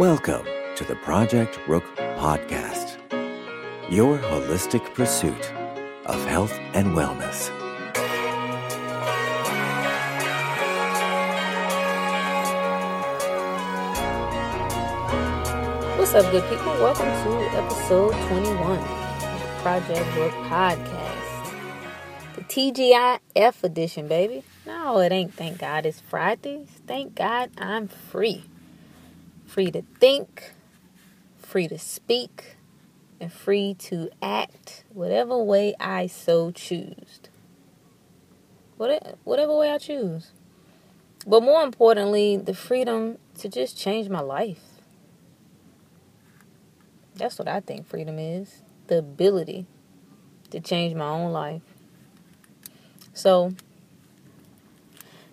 Welcome to the Project Rook Podcast, your holistic pursuit of health and wellness. What's up, good people? Welcome to episode 21 of Project Rook Podcast. The TGIF edition, baby. No, it ain't. Thank God it's Fridays. Thank God I'm free. Free to think, free to speak, and free to act whatever way I so choose. Whatever way I choose. But more importantly, the freedom to just change my life. That's what I think freedom is the ability to change my own life. So,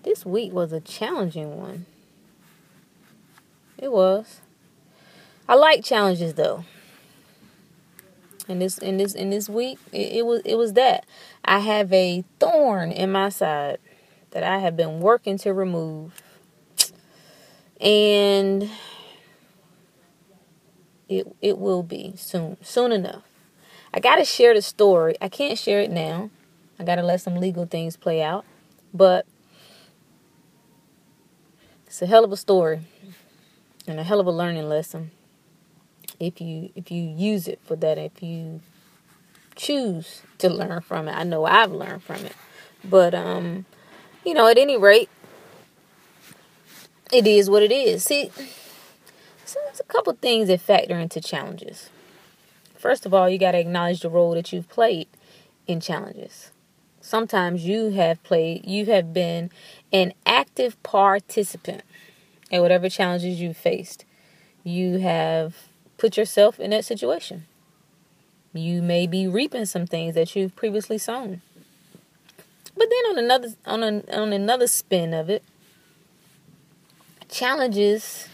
this week was a challenging one. It was. I like challenges though. In this in this in this week, it, it was it was that. I have a thorn in my side that I have been working to remove. And it it will be soon, soon enough. I gotta share the story. I can't share it now. I gotta let some legal things play out. But it's a hell of a story and a hell of a learning lesson. If you if you use it for that, if you choose to learn from it. I know I've learned from it. But um, you know, at any rate, it is what it is. See, so there's a couple things that factor into challenges. First of all, you got to acknowledge the role that you've played in challenges. Sometimes you have played, you have been an active participant in whatever challenges you faced. You have put yourself in that situation. You may be reaping some things that you've previously sown. But then on another on a, on another spin of it, challenges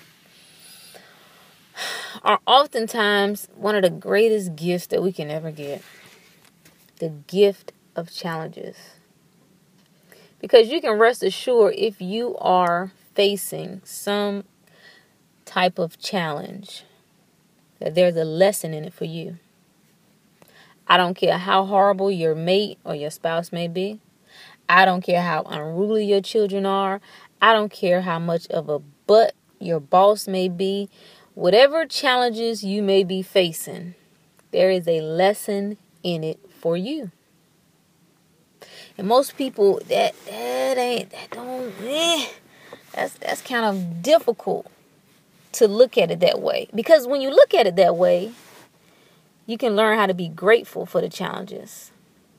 are oftentimes one of the greatest gifts that we can ever get the gift of challenges. Because you can rest assured if you are facing some type of challenge, that there's a lesson in it for you. I don't care how horrible your mate or your spouse may be. I don't care how unruly your children are. I don't care how much of a butt your boss may be Whatever challenges you may be facing, there is a lesson in it for you. And most people that that ain't that don't eh, that's that's kind of difficult to look at it that way. Because when you look at it that way, you can learn how to be grateful for the challenges.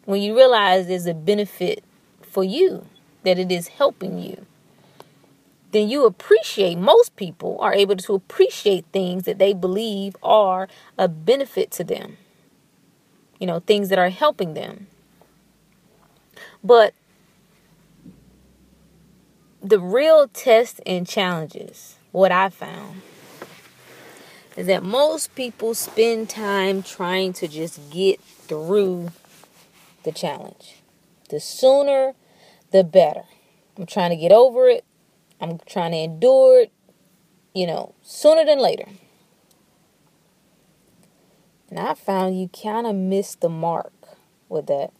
When you realize there's a benefit for you, that it is helping you then you appreciate, most people are able to appreciate things that they believe are a benefit to them. You know, things that are helping them. But the real test and challenges, what I found, is that most people spend time trying to just get through the challenge. The sooner, the better. I'm trying to get over it. I'm trying to endure it, you know, sooner than later. And I found you kind of missed the mark with that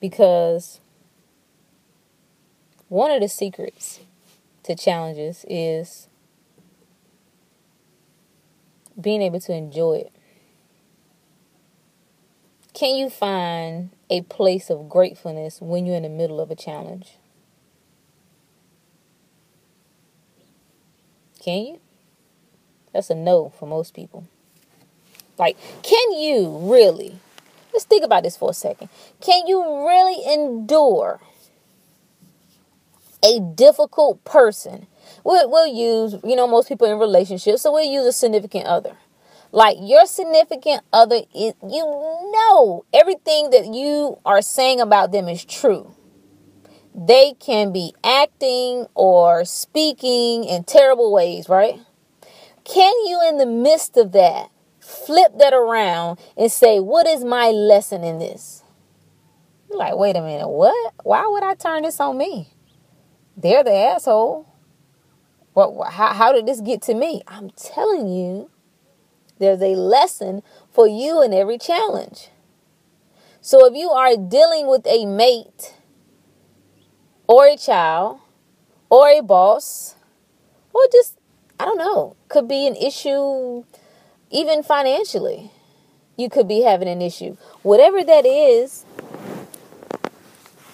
because one of the secrets to challenges is being able to enjoy it. Can you find a place of gratefulness when you're in the middle of a challenge? Can you? That's a no for most people. Like, can you really? Let's think about this for a second. Can you really endure a difficult person? We'll, we'll use, you know, most people in relationships, so we'll use a significant other. Like your significant other is, you know, everything that you are saying about them is true they can be acting or speaking in terrible ways, right? Can you, in the midst of that, flip that around and say, What is my lesson in this? You're like, wait a minute, what? Why would I turn this on me? They're the asshole. What? How, how did this get to me? I'm telling you, there's a lesson for you in every challenge. So if you are dealing with a mate or a child or a boss or just, I don't know, could be an issue even financially. You could be having an issue. Whatever that is,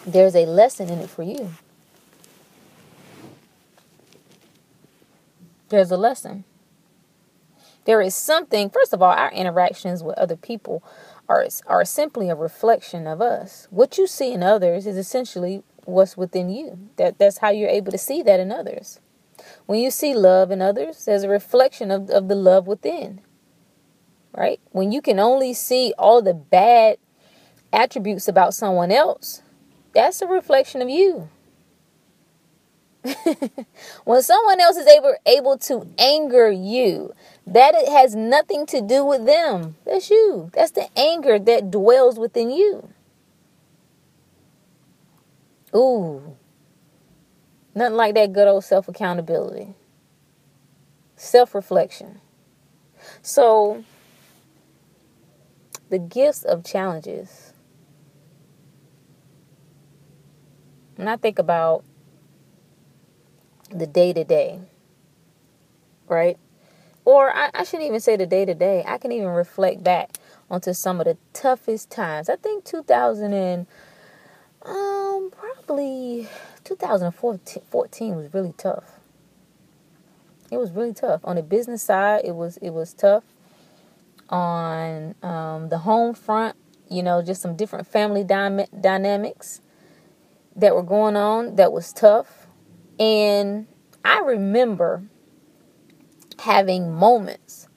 there's a lesson in it for you. There's a lesson. There is something, first of all, our interactions with other people are, are simply a reflection of us. What you see in others is essentially what's within you. That, that's how you're able to see that in others. When you see love in others, there's a reflection of, of the love within. Right? When you can only see all the bad attributes about someone else, that's a reflection of you. When someone else is able able to anger you, that it has nothing to do with them. That's you. That's the anger that dwells within you. Ooh. Nothing like that good old self accountability, self reflection. So, the gifts of challenges. When I think about the day to day, right? Or I, I shouldn't even say the day to day. I can even reflect back onto some of the toughest times. I think 2000 and um probably 2014 was really tough. It was really tough on the business side. It was it was tough on um, the home front. You know, just some different family dy- dynamics that were going on. That was tough and I remember having moments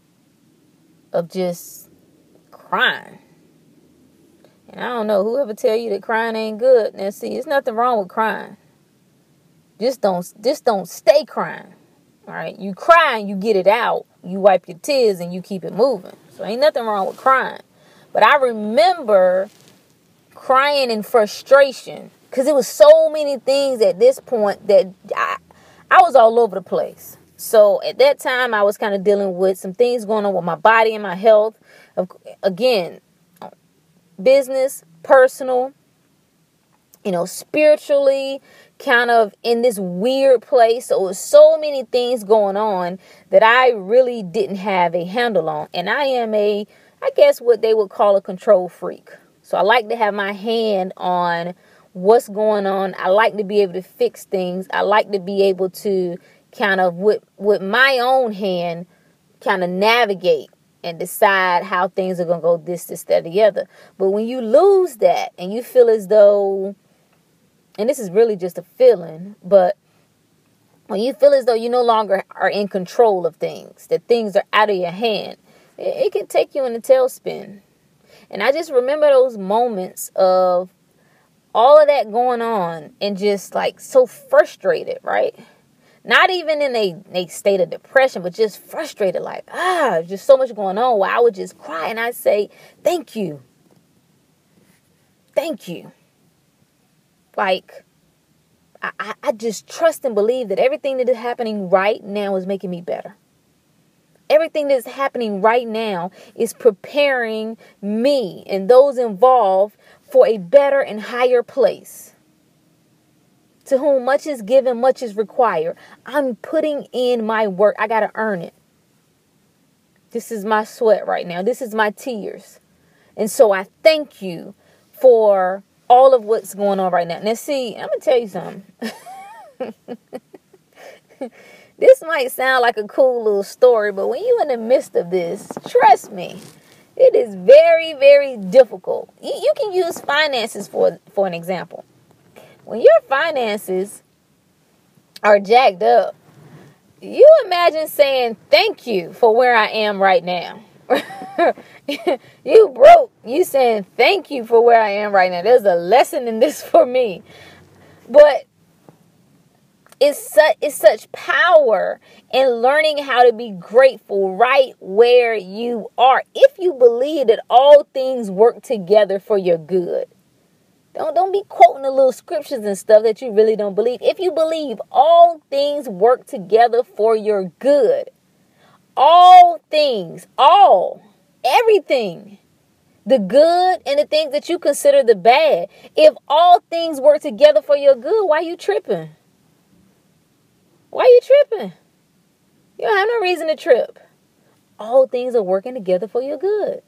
of just crying. And I don't know whoever tell you that crying ain't good. Now see, there's nothing wrong with crying. Just don't just don't stay crying. All right? You cry and you get it out. You wipe your tears and you keep it moving. So ain't nothing wrong with crying. But I remember crying in frustration because it was so many things at this point that I, I was all over the place. So at that time, I was kind of dealing with some things going on with my body and my health. Again, business, personal, you know, spiritually, kind of in this weird place. So it was so many things going on that I really didn't have a handle on. And I am a, I guess what they would call a control freak. So I like to have my hand on what's going on. I like to be able to fix things. I like to be able to kind of with with my own hand kind of navigate and decide how things are going to go this this that the other. But when you lose that and you feel as though and this is really just a feeling, but when you feel as though you no longer are in control of things, that things are out of your hand, it, it can take you in a tailspin. And I just remember those moments of all of that going on and just like so frustrated, right? Not even in a, a state of depression, but just frustrated, like, ah, just so much going on I would just cry and I'd say, Thank you. Thank you. Like, I, I just trust and believe that everything that is happening right now is making me better. Everything that's happening right now is preparing me and those involved for a better and higher place. To whom much is given, much is required. I'm putting in my work. I got to earn it. This is my sweat right now. This is my tears. And so I thank you for all of what's going on right now. Now, see, I'm going to tell you something. this might sound like a cool little story, but when you're in the midst of this, trust me, it is very, very difficult. You, you can use finances for, for an example. When your finances are jacked up, you imagine saying thank you for where I am right now. you broke. You saying thank you for where I am right now. There's a lesson in this for me. But it's such it's such power in learning how to be grateful right where you are if you believe that all things work together for your good Don't don't be quoting the little scriptures and stuff that you really don't believe. If you believe all things work together for your good. All things, all, everything. The good and the things that you consider the bad. If all things work together for your good, why are you tripping? Why are you tripping? You don't have no reason to trip. All things are working together for your good.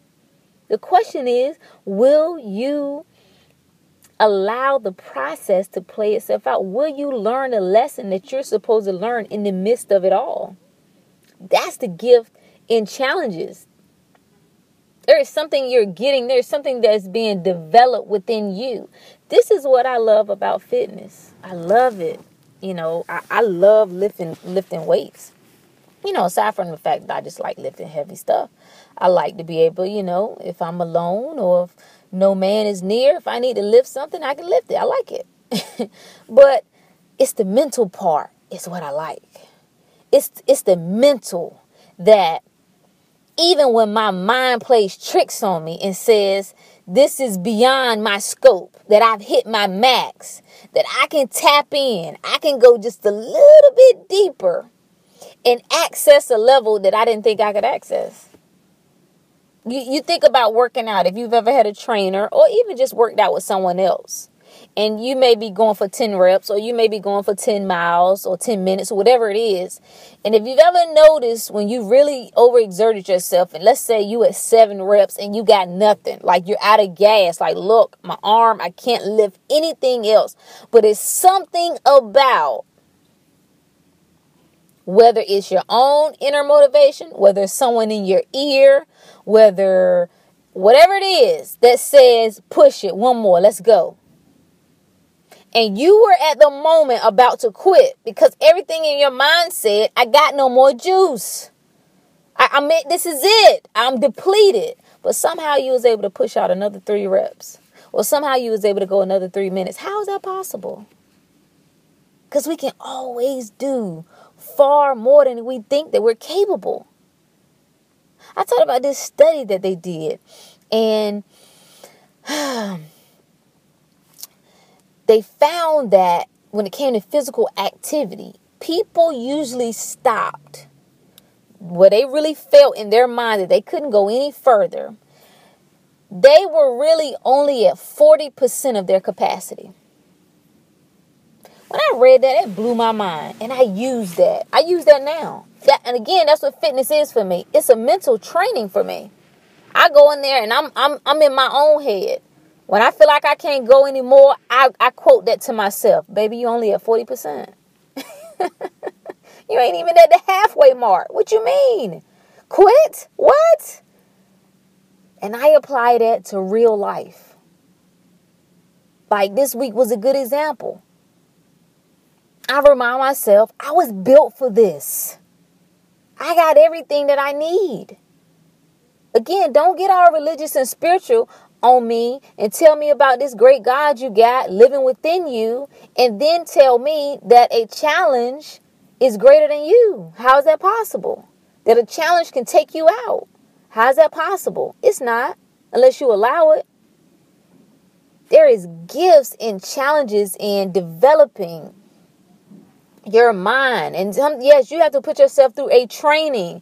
The question is, will you allow the process to play itself out? Will you learn the lesson that you're supposed to learn in the midst of it all? That's the gift in challenges. There is something you're getting, there's something that's being developed within you. This is what I love about fitness. I love it. You know, I, I love lifting lifting weights you know, aside from the fact that I just like lifting heavy stuff, I like to be able, you know, if I'm alone or if no man is near, if I need to lift something, I can lift it. I like it. but it's the mental part is what I like. It's it's the mental that even when my mind plays tricks on me and says this is beyond my scope, that I've hit my max, that I can tap in, I can go just a little bit deeper and access a level that I didn't think I could access. You, you think about working out if you've ever had a trainer or even just worked out with someone else. And you may be going for 10 reps or you may be going for 10 miles or 10 minutes or whatever it is. And if you've ever noticed when you really overexerted yourself, and let's say you at seven reps and you got nothing, like you're out of gas, like, look, my arm, I can't lift anything else. But it's something about whether it's your own inner motivation, whether it's someone in your ear, whether whatever it is that says, push it, one more, let's go. And you were at the moment about to quit because everything in your mind said, I got no more juice. I, I mean, this is it. I'm depleted. But somehow you was able to push out another three reps. Or somehow you was able to go another three minutes. How is that possible? Because we can always do far more than we think that we're capable. I thought about this study that they did, and they found that when it came to physical activity, people usually stopped where they really felt in their mind that they couldn't go any further. They were really only at 40% of their capacity. When I read that, it blew my mind. And I use that. I use that now. That, and again, that's what fitness is for me. It's a mental training for me. I go in there and I'm I'm I'm in my own head. When I feel like I can't go anymore, I, I quote that to myself. Baby, you only at 40%. you ain't even at the halfway mark. What you mean? Quit? What? And I apply that to real life. Like this week was a good example. I remind myself I was built for this. I got everything that I need. Again, don't get all religious and spiritual on me and tell me about this great God you got living within you, and then tell me that a challenge is greater than you. How is that possible? That a challenge can take you out. How is that possible? It's not, unless you allow it. There is gifts and challenges in developing your mind. And some, yes, you have to put yourself through a training.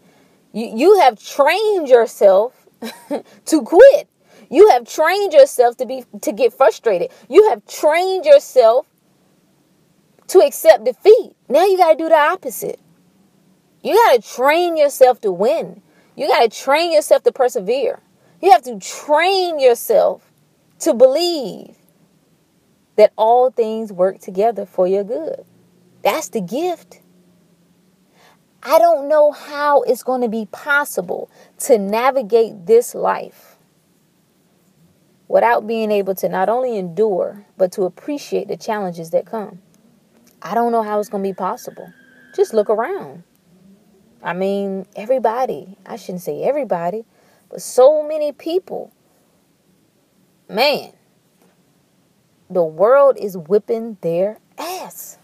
You, you have trained yourself to quit. You have trained yourself to be to get frustrated. You have trained yourself to accept defeat. Now you got to do the opposite. You got to train yourself to win. You got to train yourself to persevere. You have to train yourself to believe that all things work together for your good. That's the gift. I don't know how it's going to be possible to navigate this life without being able to not only endure, but to appreciate the challenges that come. I don't know how it's going to be possible. Just look around. I mean, everybody, I shouldn't say everybody, but so many people. Man, the world is whipping their ass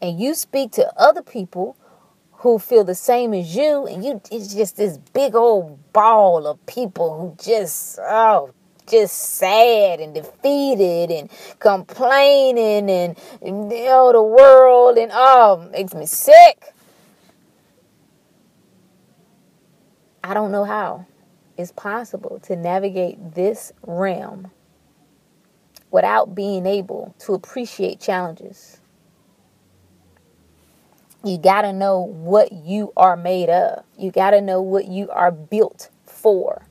and you speak to other people who feel the same as you and you it's just this big old ball of people who just oh just sad and defeated and complaining and, you know the world and oh makes me sick. I don't know how it's possible to navigate this realm without being able to appreciate challenges. You got to know what you are made of. You got to know what you are built for.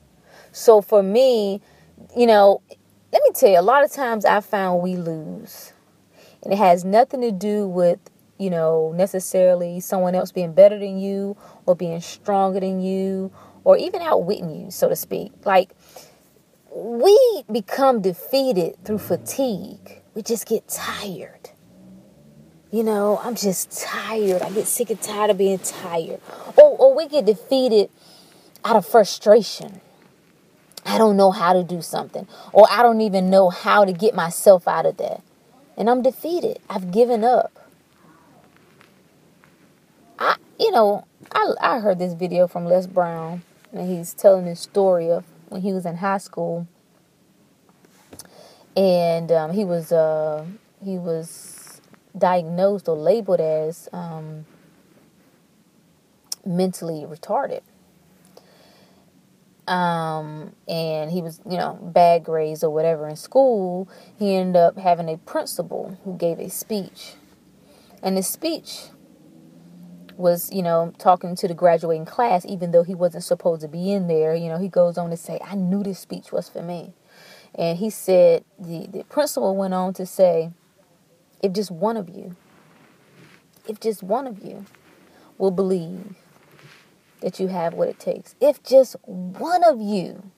So for me, you know, let me tell you, a lot of times I found we lose. And it has nothing to do with, you know, necessarily someone else being better than you or being stronger than you or even outwitting you, so to speak. Like, we become defeated through fatigue. We just get tired. You know, I'm just tired. I get sick and tired of being tired. Or, or we get defeated out of frustration. I don't know how to do something, or I don't even know how to get myself out of that. And I'm defeated. I've given up. I, you know, I, I heard this video from Les Brown, and he's telling his story of when he was in high school, and um, he was uh, he was diagnosed or labeled as um, mentally retarded um, and he was, you know, bad grades or whatever in school, he ended up having a principal who gave a speech. And the speech was, you know, talking to the graduating class, even though he wasn't supposed to be in there. You know, he goes on to say, I knew this speech was for me. And he said, the, the principal went on to say, if just one of you, if just one of you will believe that you have what it takes. If just one of you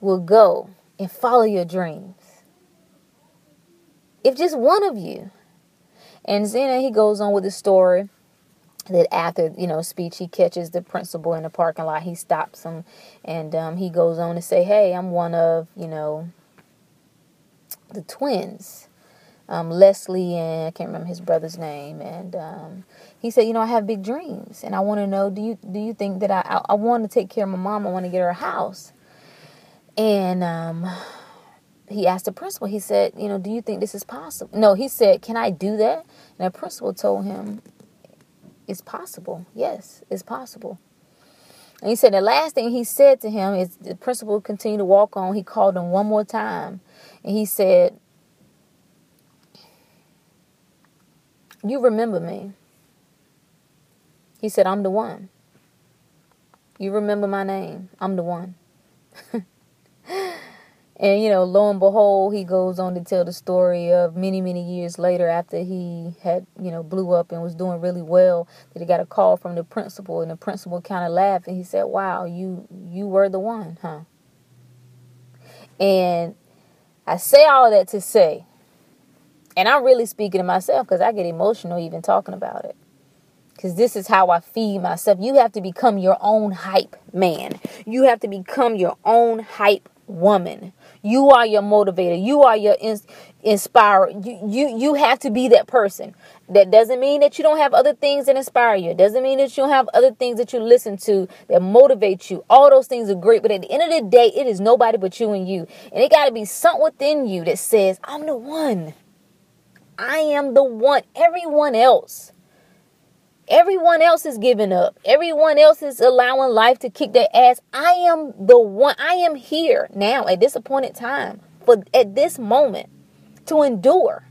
will go and follow your dreams, if just one of you, and then he goes on with the story that after you know speech he catches the principal in the parking lot he stops him and um, he goes on to say hey i'm one of you know the twins um, leslie and i can't remember his brother's name and um, he said, you know, I have big dreams, and I want to know, do you do you think that I I, I want to take care of my mom? I want to get her a house, and um, he asked the principal. He said, you know, do you think this is possible? No, he said, can I do that? And the principal told him, it's possible. Yes, it's possible. And he said the last thing he said to him is the principal continued to walk on. He called him one more time, and he said, "You remember me." He said, I'm the one. You remember my name. I'm the one. and, you know, lo and behold, he goes on to tell the story of many, many years later after he had, you know, blew up and was doing really well that he got a call from the principal and the principal kind of laughed and he said, wow, you, you were the one, huh? And I say all that to say, and I'm really speaking to myself because I get emotional even talking about it because this is how I feed myself. You have to become your own hype man. You have to become your own hype woman. You are your motivator. You are your ins- inspirer. You, you you have to be that person. That doesn't mean that you don't have other things that inspire you. It doesn't mean that you don't have other things that you listen to that motivate you. All those things are great, but at the end of the day, it is nobody but you and you. And it got to be something within you that says, "I'm the one. I am the one." Everyone else Everyone else is giving up. Everyone else is allowing life to kick their ass. I am the one. I am here now at this appointed time for at this moment to endure.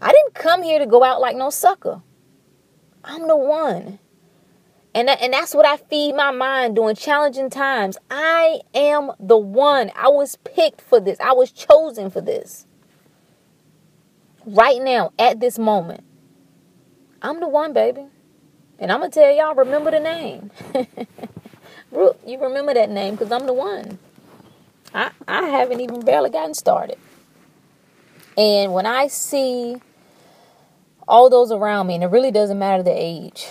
I didn't come here to go out like no sucker. I'm the one. And, that, and that's what I feed my mind during challenging times. I am the one. I was picked for this. I was chosen for this. Right now, at this moment, I'm the one, baby. And I'm going to tell y'all, remember the name. you remember that name because I'm the one. I, I haven't even barely gotten started. And when I see all those around me, and it really doesn't matter the age,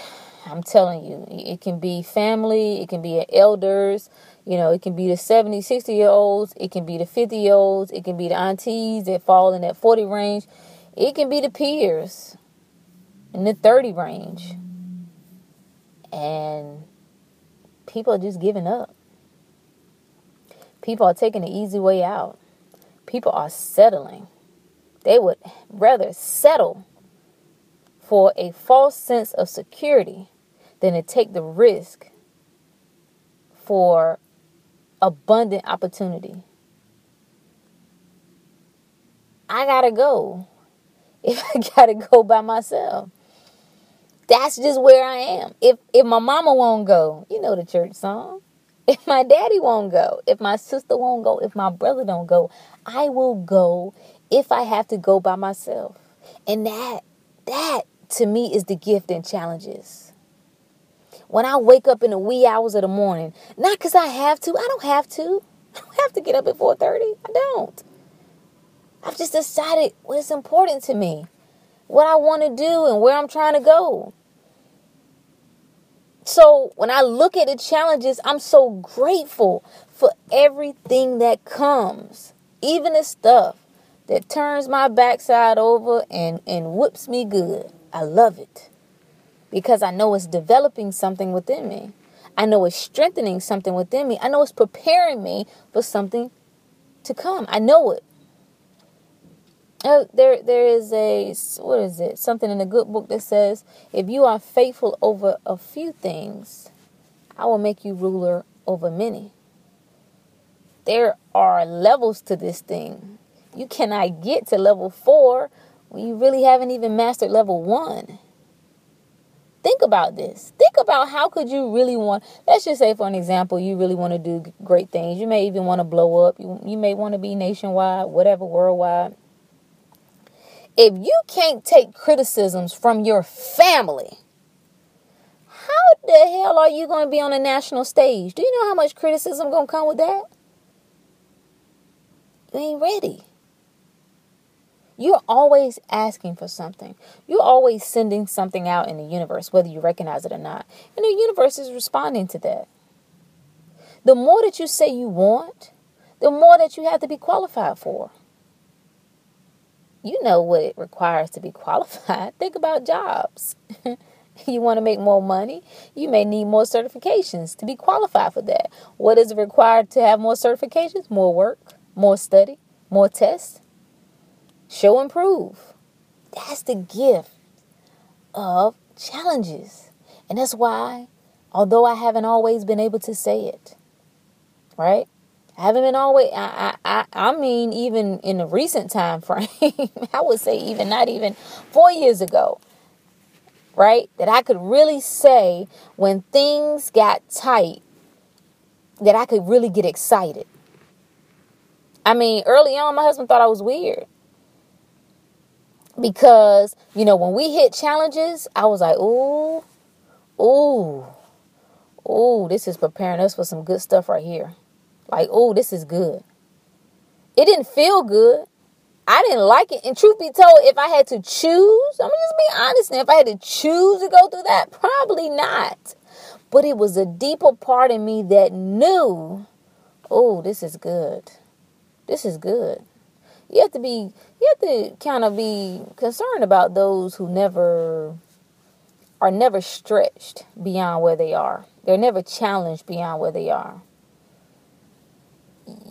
I'm telling you, it can be family, it can be elders, you know, it can be the 70, 60 year olds, it can be the 50 year olds, it can be the aunties that fall in that 40 range, it can be the peers in the 30 range and people are just giving up. People are taking the easy way out. People are settling. They would rather settle for a false sense of security than to take the risk for abundant opportunity. I gotta go if I gotta go by myself. That's just where I am. If if my mama won't go, you know the church song. If my daddy won't go, if my sister won't go, if my brother don't go, I will go if I have to go by myself. And that that to me is the gift and challenges. When I wake up in the wee hours of the morning, not because I have to, I don't have to. I don't have to get up at 4:30. I don't. I've just decided what is important to me, what I want to do, and where I'm trying to go. So when I look at the challenges, I'm so grateful for everything that comes, even the stuff that turns my backside over and, and whips me good. I love it because I know it's developing something within me. I know it's strengthening something within me. I know it's preparing me for something to come. I know it. Oh, there, there is a what is it? Something in the good book that says, "If you are faithful over a few things, I will make you ruler over many." There are levels to this thing. You cannot get to level four when you really haven't even mastered level one. Think about this. Think about how could you really want. Let's just say, for an example, you really want to do great things. You may even want to blow up. You, you may want to be nationwide, whatever, worldwide if you can't take criticisms from your family, how the hell are you going to be on a national stage? Do you know how much criticism going to come with that? You ain't ready. You're always asking for something. You're always sending something out in the universe, whether you recognize it or not. And the universe is responding to that. The more that you say you want, the more that you have to be qualified for you know what it requires to be qualified. Think about jobs. you want to make more money, you may need more certifications to be qualified for that. What is required to have more certifications? More work, more study, more tests. Show and prove. That's the gift of challenges. And that's why, although I haven't always been able to say it, right? I haven't been always. I, I I mean, even in the recent time frame, I would say even not even four years ago, right? That I could really say when things got tight, that I could really get excited. I mean, early on, my husband thought I was weird because you know when we hit challenges, I was like, ooh, ooh, ooh, this is preparing us for some good stuff right here. Like, oh, this is good. It didn't feel good. I didn't like it. And truth be told, if I had to choose, I'm just be honest now. If I had to choose to go through that, probably not. But it was a deeper part in me that knew, oh, this is good. This is good. You have to be, you have to kind of be concerned about those who never are never stretched beyond where they are. They're never challenged beyond where they are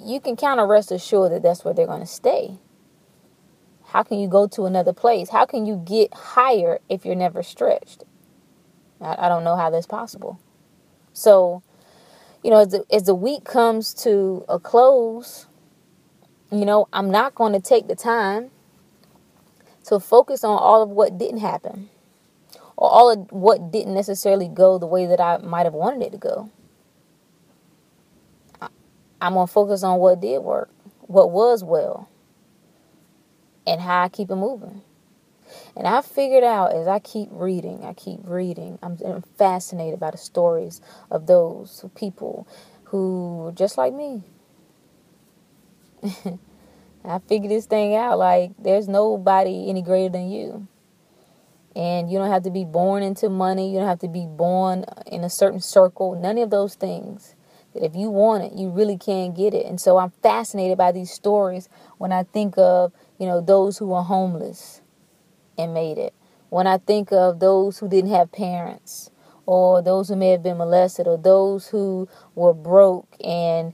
you can kind of rest assured that that's where they're going to stay. How can you go to another place? How can you get higher if you're never stretched? I, I don't know how that's possible. So, you know, as the, as the week comes to a close, you know, I'm not going to take the time to focus on all of what didn't happen or all of what didn't necessarily go the way that I might have wanted it to go. I'm to focus on what did work, what was well, and how I keep it moving. And I figured out as I keep reading, I keep reading, I'm fascinated by the stories of those people who just like me. I figured this thing out like there's nobody any greater than you. And you don't have to be born into money, you don't have to be born in a certain circle, none of those things that if you want it, you really can get it. And so I'm fascinated by these stories when I think of, you know, those who are homeless and made it. When I think of those who didn't have parents or those who may have been molested or those who were broke and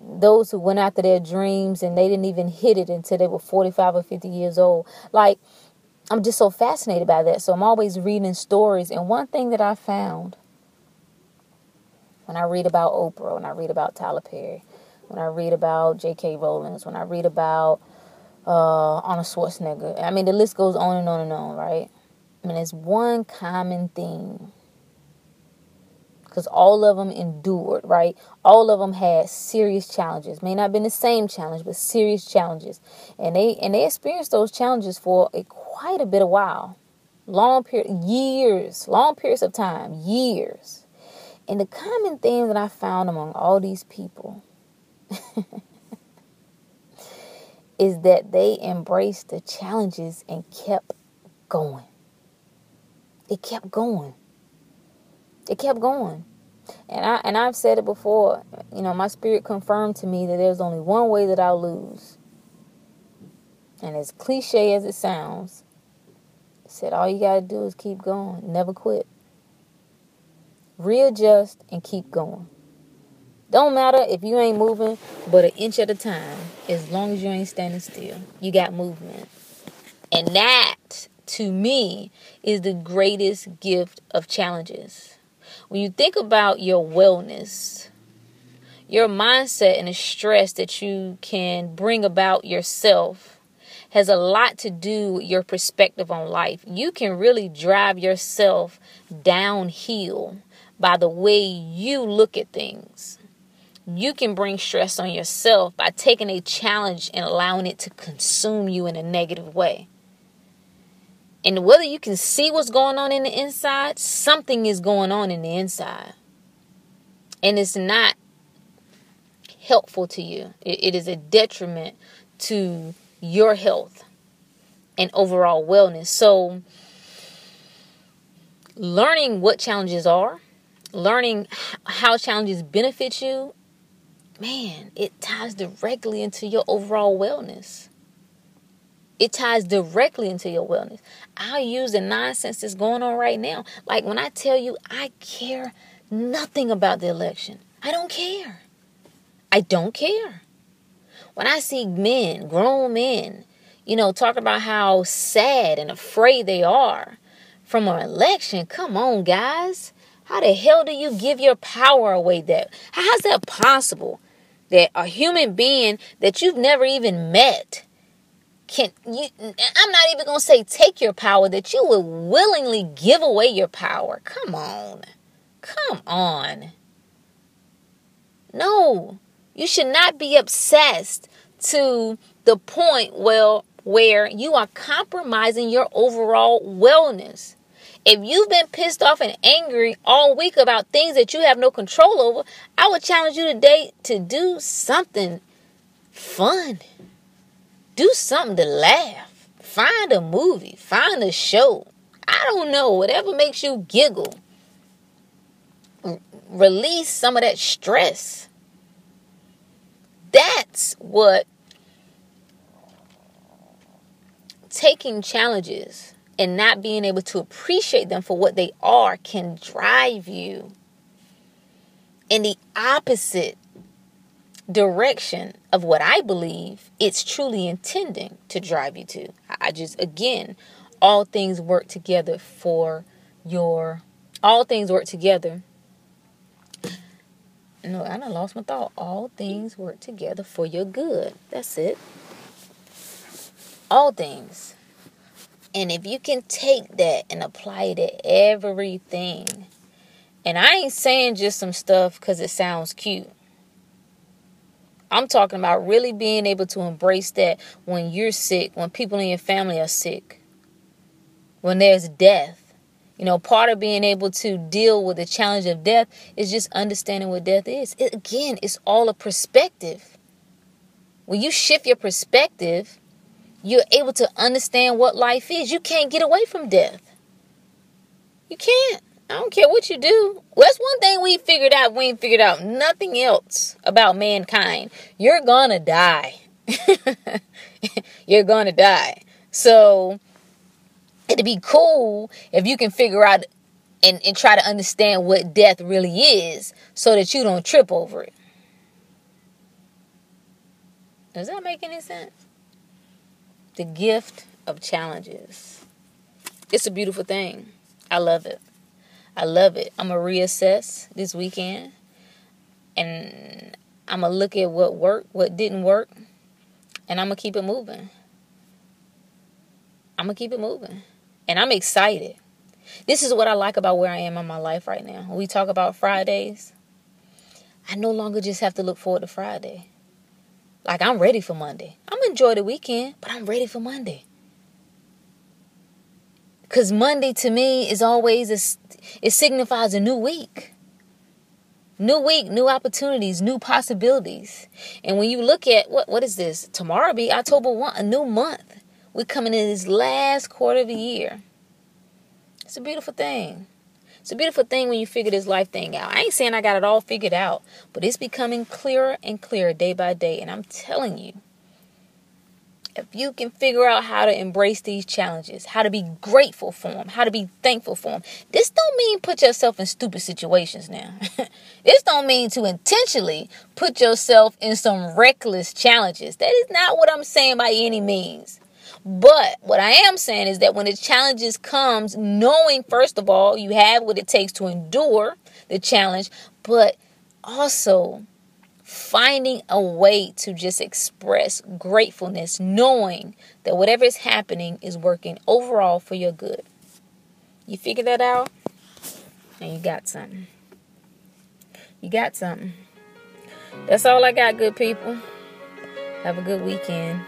those who went after their dreams and they didn't even hit it until they were 45 or 50 years old. Like, I'm just so fascinated by that. So I'm always reading stories. And one thing that I found when I read about Oprah, when I read about Tyler Perry, when I read about J.K. Rowling's, when I read about uh, Arnold Schwarzenegger, I mean, the list goes on and on and on, right? I mean, there's one common theme because all of them endured, right? All of them had serious challenges. May not have been the same challenge, but serious challenges, and they and they experienced those challenges for a quite a bit of while, long period, years, long periods of time, years. And the common theme that I found among all these people is that they embraced the challenges and kept going. It kept going. It kept going. And I and I've said it before, you know, my spirit confirmed to me that there's only one way that I'll lose. And as cliche as it sounds, said all you gotta do is keep going, never quit. Readjust and keep going. Don't matter if you ain't moving but an inch at a time, as long as you ain't standing still. You got movement. And that, to me, is the greatest gift of challenges. When you think about your wellness, your mindset and the stress that you can bring about yourself has a lot to do with your perspective on life. You can really drive yourself downhill by the way you look at things. You can bring stress on yourself by taking a challenge and allowing it to consume you in a negative way. And whether you can see what's going on in the inside, something is going on in the inside. And it's not helpful to you, it, is a detriment to your health and overall wellness. So, learning what challenges are, learning how challenges benefit you, man, it ties directly into your overall wellness. It ties directly into your wellness. I'll use the nonsense that's going on right now. Like when I tell you, I care nothing about the election. I don't care. I don't care. When I see men, grown men, you know, talk about how sad and afraid they are from an election, come on, guys. How the hell do you give your power away that? How's that possible? That a human being that you've never even met can you I'm not even going to say take your power that you would willingly give away your power. Come on. Come on. No. You should not be obsessed to the point well where you are compromising your overall wellness. If you've been pissed off and angry all week about things that you have no control over, I would challenge you today to do something fun do something to laugh. Find a movie, find a show. I don't know, whatever makes you giggle. Release some of that stress. That's what taking challenges and not being able to appreciate them for what they are can drive you in the opposite direction of what I believe it's truly intending to drive you to. I just, again, all things work together for your, all things work together. No, I done lost my thought. All things work together for your good. That's it. All things. And if you can take that and apply it to everything, and I ain't saying just some stuff because it sounds cute. I'm talking about really being able to embrace that when you're sick, when people in your family are sick, when there's death. You know, part of being able to deal with the challenge of death is just understanding what death is. It, again, it's all a perspective. When you shift your perspective, you're able to understand what life is. You can't get away from death. You can't. I don't care what you do. Well, that's one thing we figured out. We ain't figured out nothing else about mankind. You're gonna die. You're gonna die. So it'd be cool if you can figure out and, and try to understand what death really is so that you don't trip over it. Does that make any sense? The gift of challenges. It's a beautiful thing. I love it. I love it. I'm going to reassess this weekend and I'm going to look at what worked, what didn't work, and I'm going to keep it moving. I'm going to keep it moving. And I'm excited. This is what I like about where I am in my life right now. When we talk about Fridays, I no longer just have to look forward to Friday. Like I'm ready for Monday. I'm enjoy the weekend, but I'm ready for Monday. Cause Monday to me is always a, it signifies a new week. New week, new opportunities, new possibilities. And when you look at what what is this? Tomorrow be October 1, a new month. We're coming in this last quarter of the year. It's a beautiful thing. It's a beautiful thing when you figure this life thing out. I ain't saying I got it all figured out, but it's becoming clearer and clearer day by day. And I'm telling you, if you can figure out how to embrace these challenges, how to be grateful for them, how to be thankful for them, this don't mean put yourself in stupid situations now. this don't mean to intentionally put yourself in some reckless challenges. That is not what I'm saying by any means. But what I am saying is that when the challenges comes, knowing first of all you have what it takes to endure the challenge, but also finding a way to just express gratefulness, knowing that whatever is happening is working overall for your good. You figure that out, and you got something. You got something. That's all I got, good people. Have a good weekend.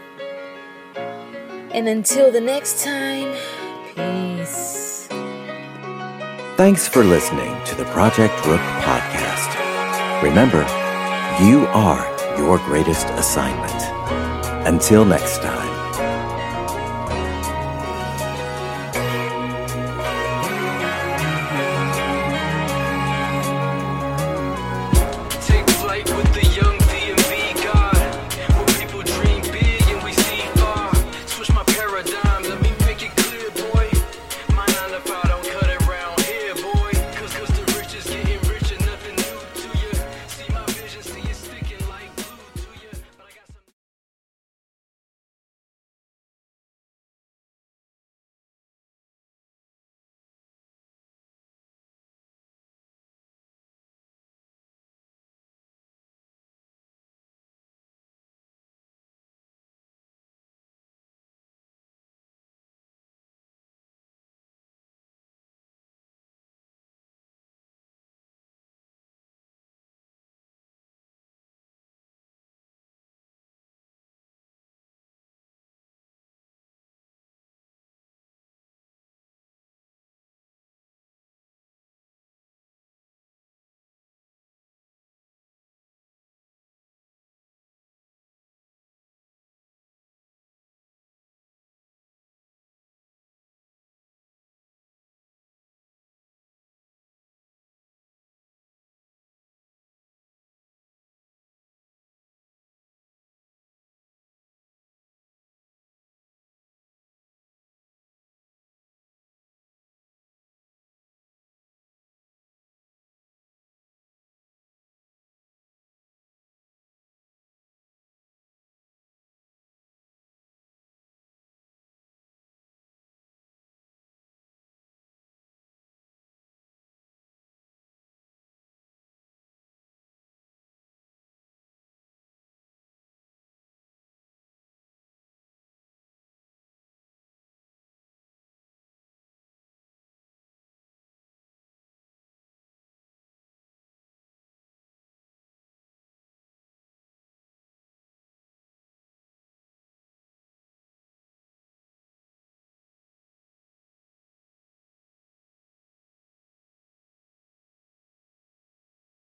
And until the next time, peace. Thanks for listening to the Project Rook podcast. Remember, you are your greatest assignment. Until next time.